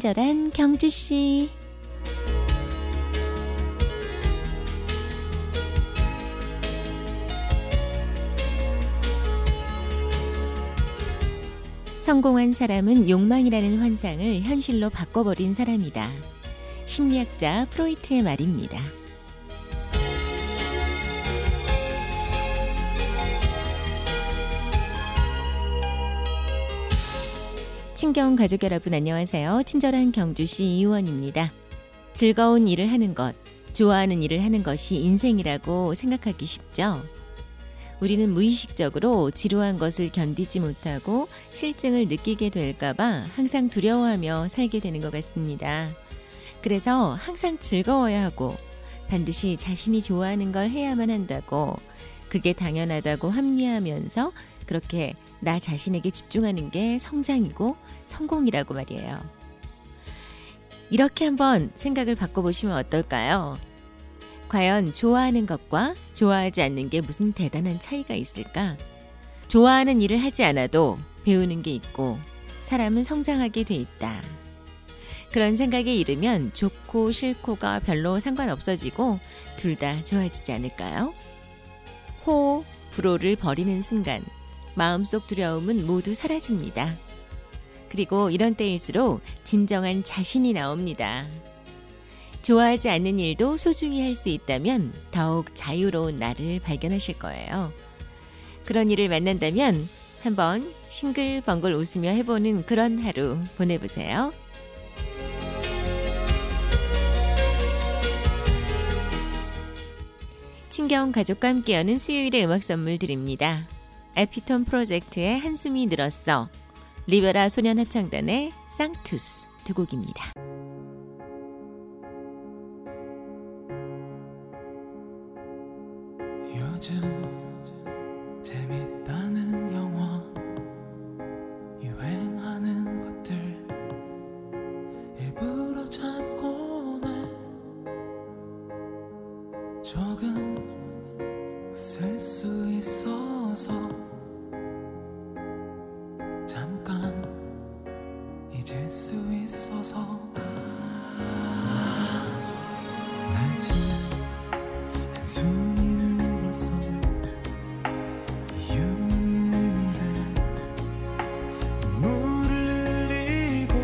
친절한 경주 씨. 성공한 사람은 욕망이라는 환상을 현실로 바꿔버린 사람이다. 심리학자 프로이트의 말입니다. 친경 가족 여러분 안녕하세요. 친절한 경주시 이원입니다. 즐거운 일을 하는 것, 좋아하는 일을 하는 것이 인생이라고 생각하기 쉽죠. 우리는 무의식적으로 지루한 것을 견디지 못하고 실증을 느끼게 될까봐 항상 두려워하며 살게 되는 것 같습니다. 그래서 항상 즐거워야 하고 반드시 자신이 좋아하는 걸 해야만 한다고 그게 당연하다고 합리하면서 그렇게 나 자신에게 집중하는 게 성장이고 성공이라고 말이에요. 이렇게 한번 생각을 바꿔보시면 어떨까요? 과연 좋아하는 것과 좋아하지 않는 게 무슨 대단한 차이가 있을까? 좋아하는 일을 하지 않아도 배우는 게 있고 사람은 성장하게 돼 있다. 그런 생각에 이르면 좋고 싫고가 별로 상관없어지고 둘 다 좋아지지 않을까요? 호, 불호를 버리는 순간 마음속 두려움은 모두 사라집니다. 그리고 이런 때일수록 진정한 자신이 나옵니다. 좋아하지 않는 일도 소중히 할 수 있다면 더욱 자유로운 나를 발견하실 거예요. 그런 일을 만난다면 한번 싱글벙글 웃으며 해보는 그런 하루 보내보세요. 친경 가족과 함께하는 수요일의 음악 선물 드립니다. 에피톤 프로젝트의 한숨이 늘었어. 리베라 소년 합창단의 쌍투스 두 곡입니다. 잊을 수 있어서. 낮은 한숨이 늘었어 이유는 이래. 눈물을 흘리고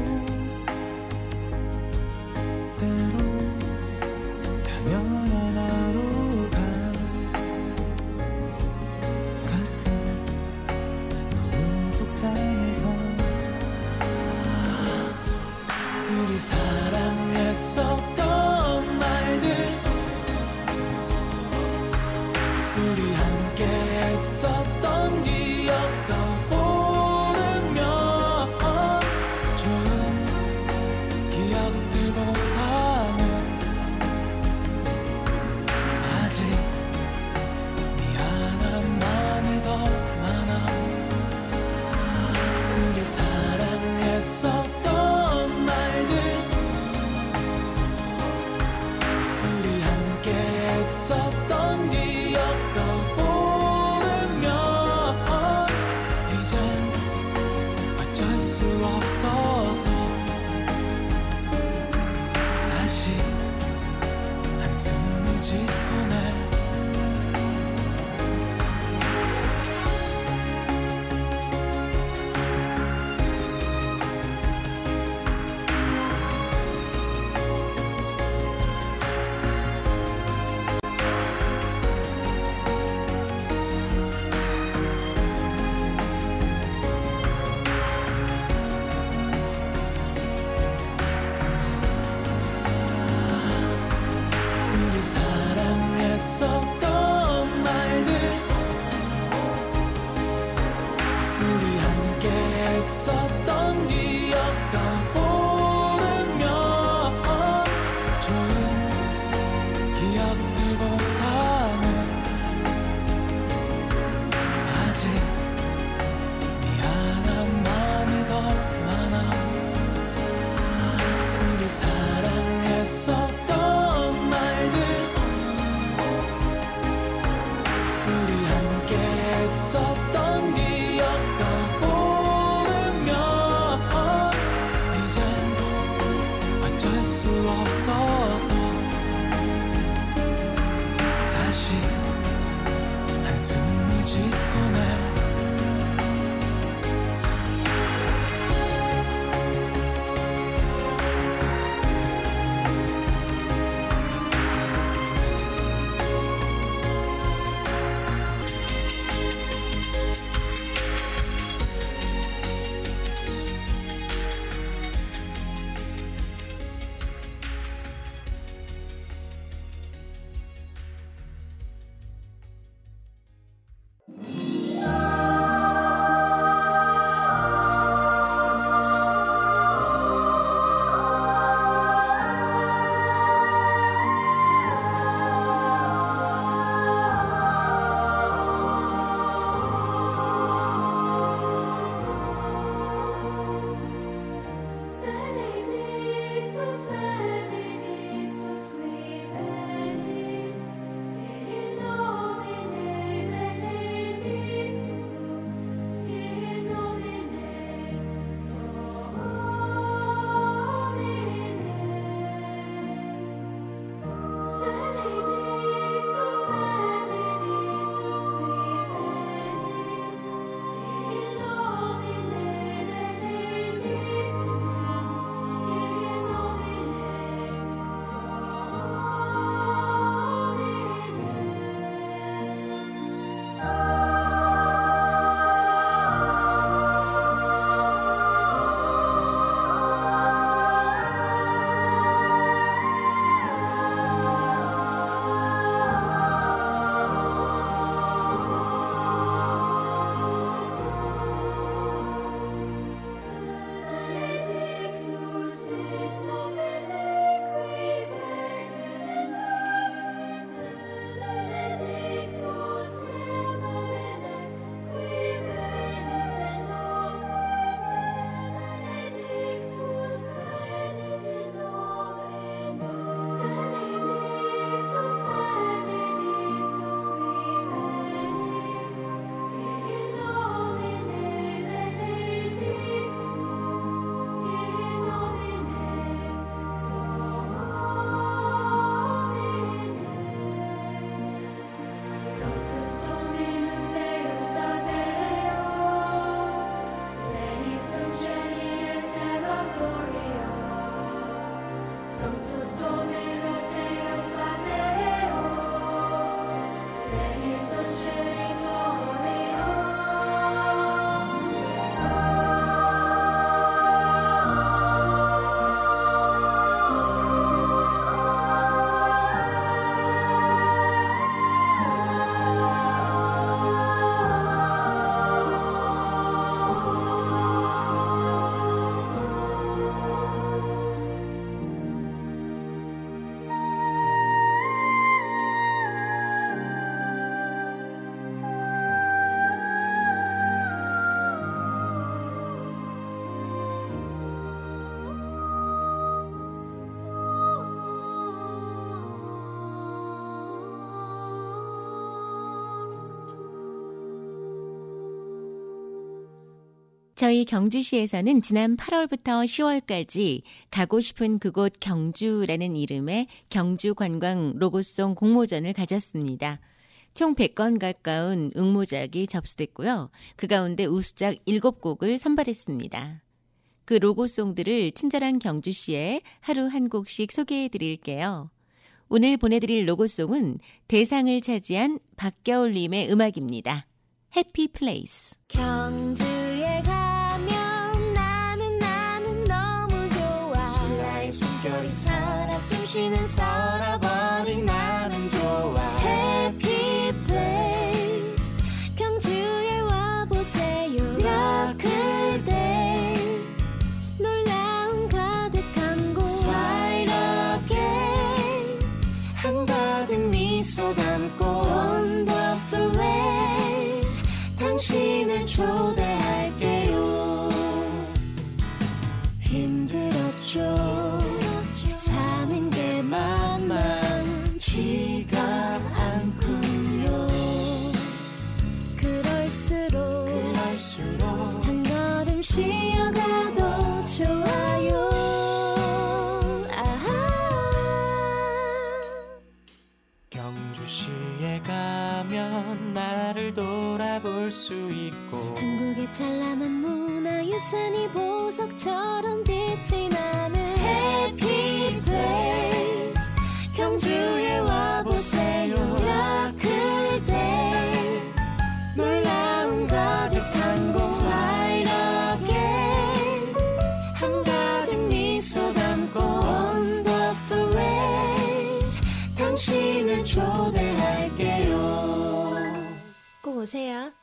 때로 당연 저희 경주시에서는 지난 8월부터 10월까지 가고 싶은 그곳 경주라는 이름의 경주 관광 로고송 공모전을 가졌습니다. 총 100건 가까운 응모작이 접수됐고요. 그 가운데 우수작 7곡을 선발했습니다. 그 로고송들을 친절한 경주시에 하루 한 곡씩 소개해 드릴게요. 오늘 보내드릴 로고송은 대상을 차지한 박겨울님의 음악입니다. 해피 플레이스. 경주 살아 숨쉬는 서라버린 나 있고 한국의 찬란한 문화유산이 보석처럼 빛이 나는 Happy Place. 경주에 와보세요. 라클데이 놀라운 가득한 곳 Slide again. 한가득 미소 담고 Wonderful way 당신을 초대할게요. 꼭 오세요